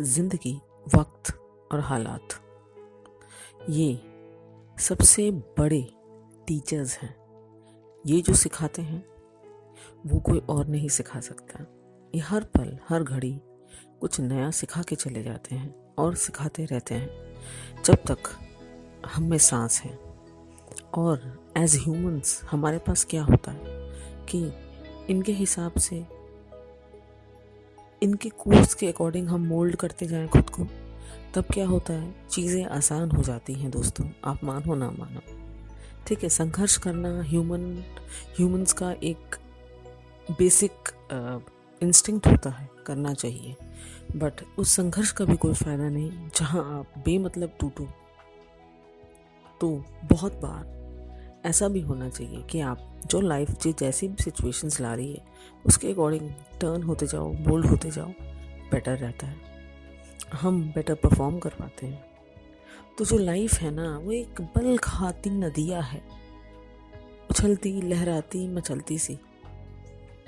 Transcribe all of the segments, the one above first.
ज़िंदगी, वक्त और हालात। ये सबसे बड़े टीचर्स हैं। ये जो सिखाते हैं, वो कोई और नहीं सिखा सकता। ये हर पल, हर घड़ी कुछ नया सिखा के चले जाते हैं और सिखाते रहते हैं। जब तक हम में सांस है। और एज ह्यूमंस हमारे पास क्या होता है कि इनके हिसाब से इनके कोर्स के अकॉर्डिंग हम मोल्ड करते जाएँ खुद को, तब क्या होता है? चीज़ें आसान हो जाती हैं दोस्तों। आप मानो ना मानो। ठीक है, संघर्ष करना ह्यूमन ह्यूमंस का एक बेसिक इंस्टिंक्ट होता है, करना चाहिए। बट उस संघर्ष का भी कोई फ़ायदा नहीं, जहाँ आप बेमतलब टूटो। तो बहुत बार ऐसा भी होना चाहिए कि आप जो लाइफ जो जैसी भी सिचुएशंस ला रही है, उसके अकॉर्डिंग टर्न होते जाओ बोल्ड होते जाओ बेटर रहता है। हम बेटर परफॉर्म कर पाते हैं। तो जो लाइफ है ना, वो एक बल खाती नदिया है। उछलती, लहराती, मचलती सी।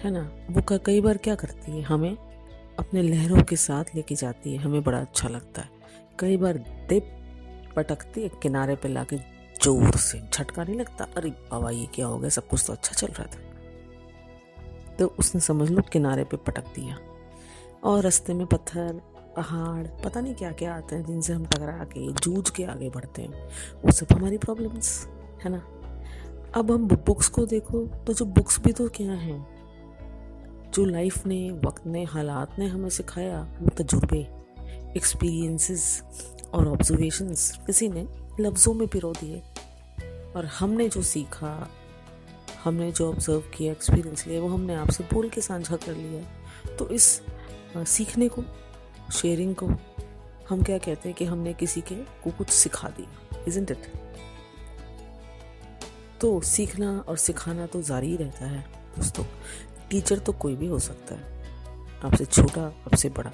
है ना? वो कई बार क्या करती है? हमें अपने लहरों के साथ लेके जाती है। हमें बड़ा अच्छा लगता है। कई बार दिप पटकती है किनारे पे लाके ज़ोर से झटका नहीं लगता। अरे बाबा, ये क्या हो गया? सब कुछ तो अच्छा चल रहा था। तो उसने समझ लो किनारे पे पटक दिया। और रास्ते में पत्थर, पहाड़, पता नहीं क्या क्या आते हैं जिनसे हम टकरा के, जूझ के आगे बढ़ते हैं। वो सब हमारी प्रॉब्लम्स है ना? अब हम बुक्स को देखो तो जो बुक्स भी तो क्या हैं? जो लाइफ ने, वक्त ने, हालात ने हमें सिखाया, वो तजुर्बे एक्सपीरियंसेस और ऑब्जर्वेशंस किसी ने लफ्ज़ों में पिरो दिए और हमने जो सीखा, हमने जो ऑब्ज़र्व किया एक्सपीरियंस लिया, वो हमने आपसे बोल के साझा कर लिया। तो इस सीखने को शेयरिंग को, हम क्या कहते हैं कि हमने किसी के को कुछ सिखा दिया इजेंट इट तो सीखना और सिखाना तो जारी रहता है, दोस्तों। टीचर तो कोई भी हो सकता है। आपसे छोटा, आपसे बड़ा।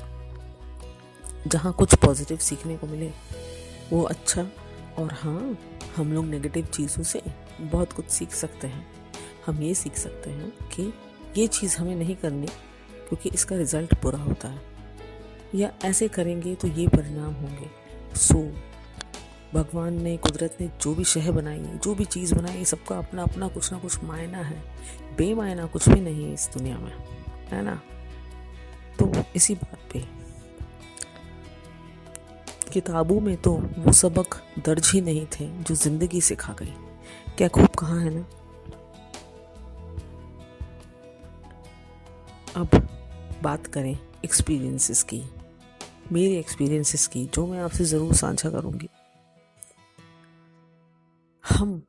जहाँ कुछ पॉजिटिव सीखने को मिले, वो अच्छा और हाँ हम लोग नेगेटिव चीज़ों से बहुत कुछ सीख सकते हैं। हम ये सीख सकते हैं कि ये चीज़ हमें नहीं करनी, क्योंकि इसका रिज़ल्ट बुरा होता है। या ऐसे करेंगे तो ये परिणाम होंगे। सो भगवान ने, कुदरत ने जो भी शह बनाई है जो भी चीज़ बनाई, सबका अपना अपना कुछ ना कुछ मायना है। बेमायना कुछ भी नहीं है इस दुनिया में, है ना? तो इसी बात पे किताबों में तो वो सबक दर्ज ही नहीं थे, जो ज़िंदगी सिखा गई। क्या खूब कहा है ना? अब बात करें एक्सपीरियंसेस की, मेरे एक्सपीरियंसेस की, जो मैं आपसे ज़रूर साझा करूँगी। हम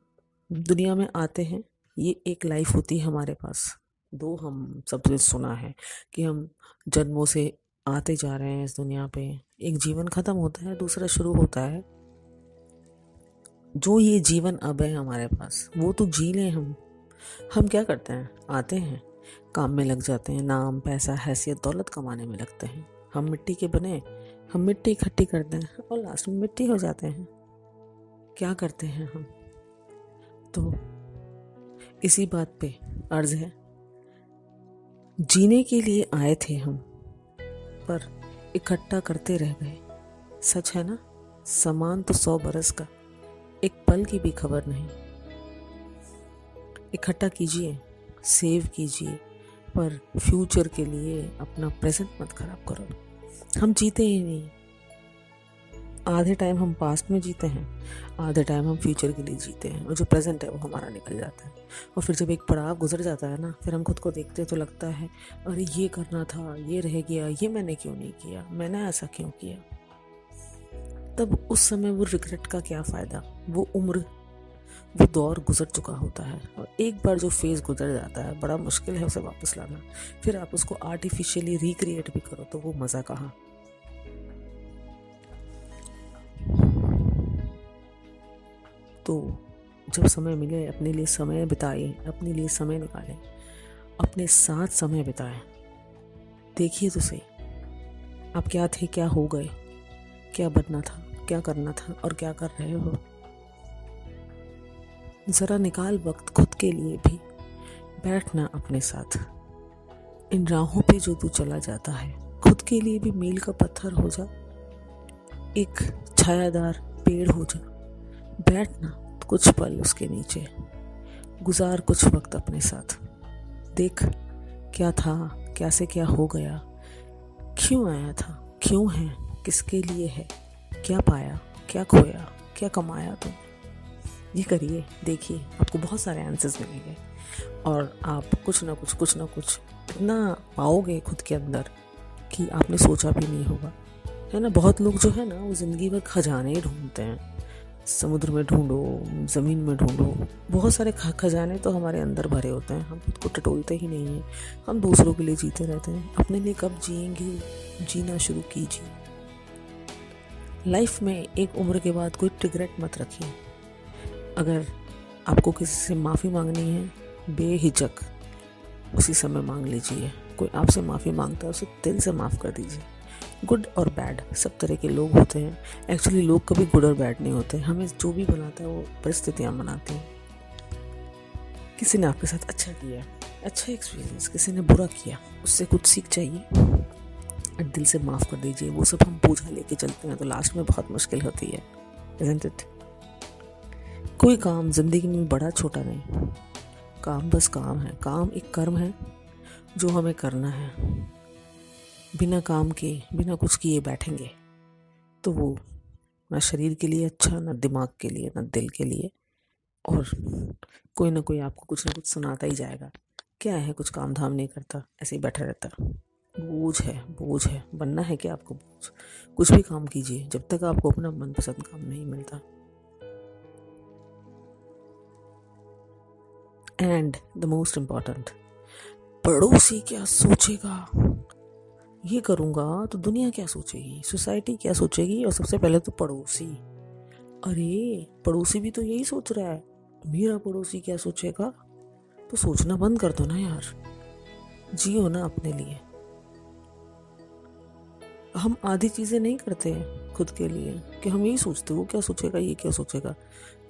दुनिया में आते हैं, ये एक लाइफ होती है हमारे पास। दो हम सबसे सुना है कि हम जन्मों से आते जा रहे हैं इस दुनिया पे। एक जीवन खत्म होता है, दूसरा शुरू होता है। जो ये जीवन अब है हमारे पास, वो तो जी लें हम। हम क्या करते हैं? आते हैं, काम में लग जाते हैं, नाम, पैसा, हैसियत, दौलत कमाने में लगते हैं। हम मिट्टी के बने, हम मिट्टी इकट्ठी करते हैं और लास्ट में मिट्टी हो जाते हैं। क्या करते हैं हम? तो इसी बात पे अर्ज़ है। जीने के लिए आए थे हम, पर इकट्ठा करते रह गए। सच है ना? समान तो सौ बरस का। एक पल की भी खबर नहीं। इकट्ठा कीजिए, सेव कीजिए, पर फ्यूचर के लिए अपना प्रेजेंट मत खराब करो। हम जीते ही नहीं। आधे टाइम हम पास्ट में जीते हैं, आधे टाइम हम फ्यूचर के लिए जीते हैं, और जो प्रेजेंट है वो हमारा निकल जाता है। और फिर जब एक पड़ाव गुजर जाता है ना, फिर हम खुद को देखते तो लगता है, अरे, ये करना था, ये रह गया, ये मैंने क्यों नहीं किया, मैंने ऐसा क्यों किया? तब उस समय वो रिग्रेट का क्या फ़ायदा? वो उम्र, वो दौर गुजर चुका होता है। और एक बार जो फ़ेज़ गुजर जाता है, बड़ा मुश्किल है उसे वापस लाना। फिर आप उसको आर्टिफिशियली रिक्रिएट भी करो तो वो मज़ा कहाँ? तो जब समय मिले, अपने लिए समय बिताए, अपने लिए समय निकालें, अपने साथ समय बिताएँ। देखिए तो सही। आप क्या थे, क्या हो गए? क्या बनना था, क्या करना था और क्या कर रहे हो? ज़रा निकाल वक्त खुद के लिए भी। बैठना अपने साथ। इन राहों पे जो तू चला जाता है, खुद के लिए भी मील का पत्थर हो जा। एक छायादार पेड़ हो जा। बैठना कुछ पल उसके नीचे, गुजार कुछ वक्त अपने साथ। देख, क्या था, कैसे क्या हो गया, क्यों आया था, क्यों है, किसके लिए है, क्या पाया, क्या खोया, क्या कमाया तुम? ये करिए, देखिए, आपको बहुत सारे आंसर्स मिलेंगे। और आप कुछ ना कुछ कुछ ना कुछ इतना पाओगे खुद के अंदर कि आपने सोचा भी नहीं होगा। है ना, बहुत लोग जो है ना, वो ज़िंदगी भर खजाने ही ढूंढते हैं। समुद्र में ढूंढो, ज़मीन में ढूंढो। बहुत सारे खजाने तो हमारे अंदर भरे होते हैं। हम खुद को टटोलते ही नहीं हैं। हम दूसरों के लिए जीते रहते हैं। अपने लिए कब जिएँगे? जीना शुरू कीजिए। लाइफ में एक उम्र के बाद कोई टिगरेट मत रखिए। अगर आपको किसी से माफ़ी मांगनी है, बेहिचक, उसी समय मांग लीजिए। कोई आपसे माफ़ी माँगता है, उसे दिल से माफ़ कर दीजिए। गुड और बैड, सब तरह के लोग होते हैं। एक्चुअली लोग कभी गुड और बैड नहीं होते। हमें जो भी बनाता है, वो परिस्थितियाँ बनाती हैं। किसी ने आपके साथ अच्छा किया अच्छा एक्सपीरियंस किसी ने बुरा किया, उससे कुछ सीख चाहिए? दिल से माफ़ कर दीजिए, वो सब हम पूजा लेके चलते हैं तो लास्ट में बहुत मुश्किल होती है इट कोई काम ज़िंदगी में बड़ा छोटा नहीं। काम बस काम है, काम एक कर्म है, जो हमें करना है। बिना काम के, बिना कुछ किए बैठेंगे। तो वो ना शरीर के लिए अच्छा ना दिमाग के लिए, ना दिल के लिए। और कोई ना कोई आपको कुछ ना कुछ सुनाता ही जाएगा। क्या है कुछ काम धाम नहीं करता, ऐसे ही बैठा रहता। बोझ है बोझ है। बनना है क्या आपको बोझ? कुछ भी काम कीजिए, जब तक आपको अपना मनपसंद काम नहीं मिलता। एंड द मोस्ट इंपॉर्टेंट पड़ोसी क्या सोचेगा? ये करूँगा तो दुनिया क्या सोचेगी? सोसाइटी क्या सोचेगी? और सबसे पहले तो पड़ोसी। अरे, पड़ोसी भी तो यही सोच रहा है। मेरा पड़ोसी क्या सोचेगा? तो सोचना बंद कर दो ना यार। जियो ना अपने लिए। हम आधी चीज़ें नहीं करते खुद के लिए, कि हम यही सोचते वो क्या सोचेगा, ये क्या सोचेगा?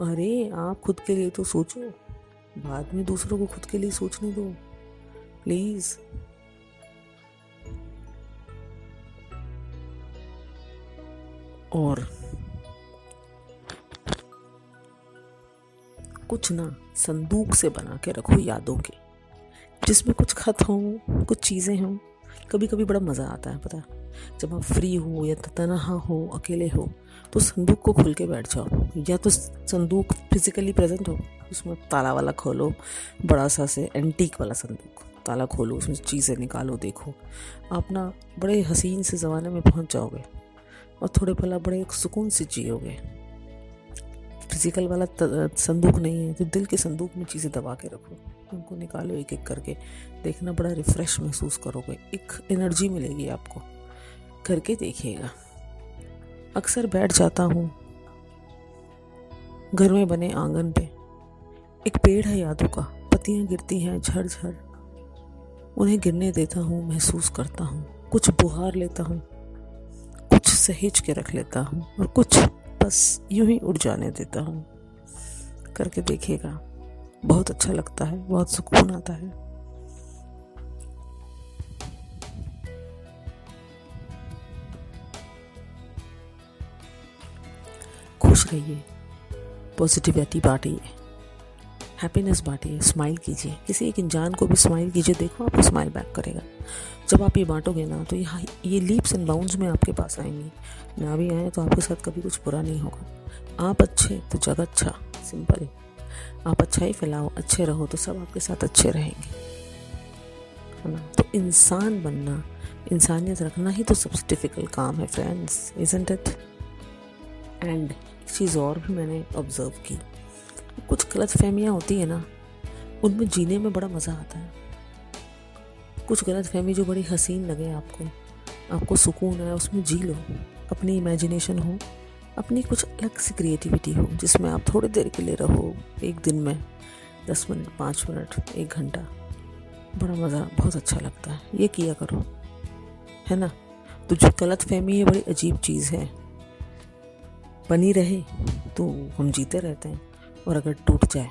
अरे, आप खुद के लिए तो सोचो। बाद में दूसरों को खुद के लिए सोचने दो। प्लीज़ और कुछ ना संदूक से बना के रखो यादों के, जिसमें कुछ खत हो, कुछ चीज़ें हों। कभी कभी बड़ा मज़ा आता है, पता? जब आप फ्री हो या तनहा हो, अकेले हो तो संदूक को खोल के बैठ जाओ। या तो संदूक फिजिकली प्रेजेंट हो, उसमें ताला वाला खोलो, बड़ा सा से एंटीक वाला संदूक, ताला खोलो, उसमें चीज़ें निकालो, देखो। आप ना बड़े हसीन से ज़माने में पहुँच जाओगे। और थोड़े पल बड़े एक सुकून से जियोगे। फ़िज़िकल वाला संदूक नहीं है तो दिल के संदूक में चीज़ें दबा के रखो। उनको निकालो एक एक करके। देखना बड़ा रिफ्रेश महसूस करोगे। एक एनर्जी मिलेगी आपको। करके देखिएगा। अक्सर बैठ जाता हूँ। घर में बने आँगन पे। एक पेड़ है यादों का। पत्तियाँ गिरती हैं झड़ उन्हें गिरने देता हूँ, महसूस करता हूँ। कुछ बुहार लेता हूँ। सहेज के रख लेता हूँ और कुछ बस यूँ ही उड़ जाने देता हूँ। करके देखिएगा, बहुत अच्छा लगता है, बहुत सुकून आता है। खुश रहिए, पॉजिटिविटी बांटिए। हैप्पीनेस बांटिए स्माइल कीजिए। किसी एक इंसान को भी स्माइल कीजिए, देखो आपको स्माइल बैक करेगा। जब आप ये बांटोगे ना तो ये ये लीप्स एंड बाउंड्स में आपके पास आएँगी। ना भी आए तो आपके साथ कभी कुछ बुरा नहीं होगा। आप अच्छे तो जग अच्छा। सिंपल आप अच्छा ही फैलाओ, अच्छे रहो तो सब आपके साथ अच्छे रहेंगे। है ना? तो इंसान बनना, इंसानियत रखना ही तो सबसे डिफ़िकल्ट काम है फ्रेंड्स इजेंट इट एंड एक चीज़ और भी मैंने ऑब्ज़र्व की। कुछ गलत फहमियाँ होती है ना, उनमें जीने में बड़ा मज़ा आता है। कुछ गलत फहमी जो बड़ी हसीन लगे आपको आपको सुकून है उसमें जी लो, अपनी इमेजिनेशन हो, अपनी कुछ अलग सी क्रिएटिविटी हो, जिसमें आप थोड़ी देर के लिए रहो, एक दिन में, दस मिनट, पाँच मिनट, एक घंटा। बड़ा मज़ा, बहुत अच्छा लगता है। ये किया करो। है ना? तो जो गलत फहमी है, बड़ी अजीब चीज़ है। बनी रहे तो हम जीते रहते हैं। और अगर टूट जाए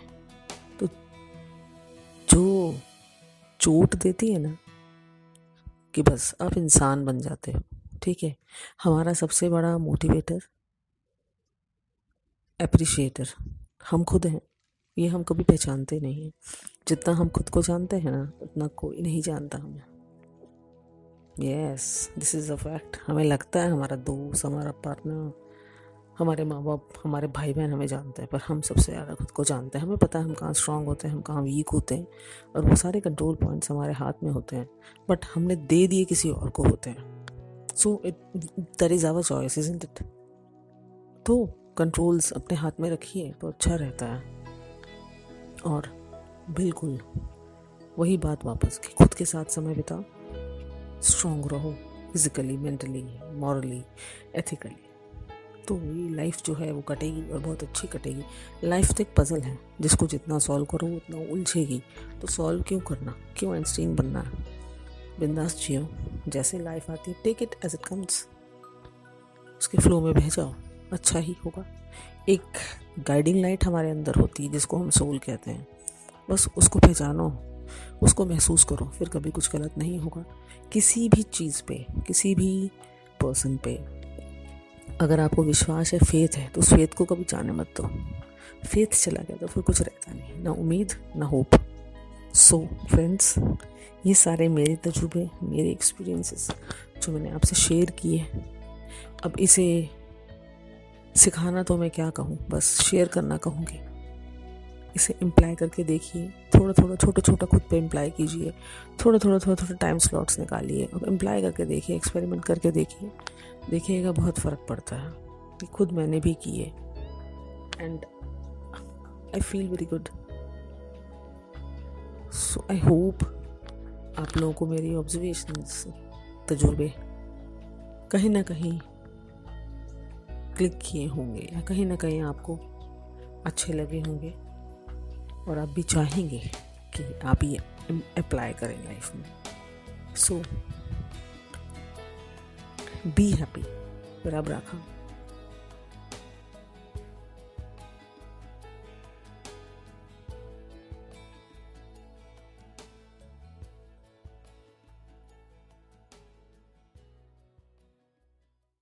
तो जो चोट देती है ना, कि बस आप इंसान बन जाते हो, ठीक है? हमारा सबसे बड़ा मोटिवेटर अप्रिशिएटर हम खुद हैं। ये हम कभी पहचानते नहीं हैं। जितना हम खुद को जानते हैं ना, उतना कोई नहीं जानता हमें। Yes this is a fact हमें लगता है हमारा दोस्त, हमारा पार्टनर हमारे माँ बाप हमारे भाई बहन हमें जानते हैं, पर हम सबसे ज़्यादा खुद को जानते हैं। हमें पता है हम कहाँ स्ट्रांग होते हैं, हम कहाँ वीक होते हैं, और वो सारे कंट्रोल पॉइंट्स हमारे हाथ में होते हैं बट हमने दे दिए किसी और को होते हैं। So it there is our choice is it तो कंट्रोल्स अपने हाथ में रखिए तो अच्छा रहता है। और बिल्कुल, वही बात वापस कि, खुद के साथ समय बिताओ स्ट्रांग रहो फिजिकली मेंटली मॉरली एथिकली तो ये लाइफ जो है वो कटेगी और बहुत अच्छी कटेगी। लाइफ तो एक पजल है, जिसको जितना सॉल्व करो, उतना उलझेगी। तो सॉल्व क्यों करना? क्यों आइंस्टीन बनना? बिंदास जियो, जैसे लाइफ आती है take it as it comes उसके फ्लो में बह जाओ अच्छा ही होगा। एक गाइडिंग लाइट हमारे अंदर होती है, जिसको हम सोल कहते हैं। बस उसको पहचानो, उसको महसूस करो, फिर कभी कुछ गलत नहीं होगा। किसी भी चीज़ पे, किसी भी पर्सन पे अगर आपको विश्वास है फेथ है तो उस फेथ को कभी जाने मत दो। फेथ चला गया तो फिर कुछ रहता नहीं। ना उम्मीद, ना होप सो फ्रेंड्स ये सारे मेरे तजुर्बे, मेरे एक्सपीरियंसेस जो मैंने आपसे शेयर किए अब इसे सिखाना तो मैं क्या कहूँ? बस शेयर करना कहूँगी। इसे इम्प्लाई करके देखिए। थोड़ा थोड़ा छोटा छोटा खुद पे इम्प्लाई कीजिए। थोड़ा थोड़ा थोड़ा थोड़ा टाइम स्लॉट्स निकालिए। और इम्प्लाई करके देखिए एक्सपेरिमेंट करके देखिए। देखिएगा बहुत फ़र्क पड़ता है कि खुद मैंने भी किए। And I feel very good so I hope आप लोगों को मेरी ऑब्जर्वेशन तजुर्बे कहीं ना कहीं क्लिक किए होंगे या कहीं ना कहीं आपको अच्छे लगे होंगे। और आप भी चाहेंगे कि आप ये अप्लाई करें लाइफ में। सो बी हैप्पी बराबर रखा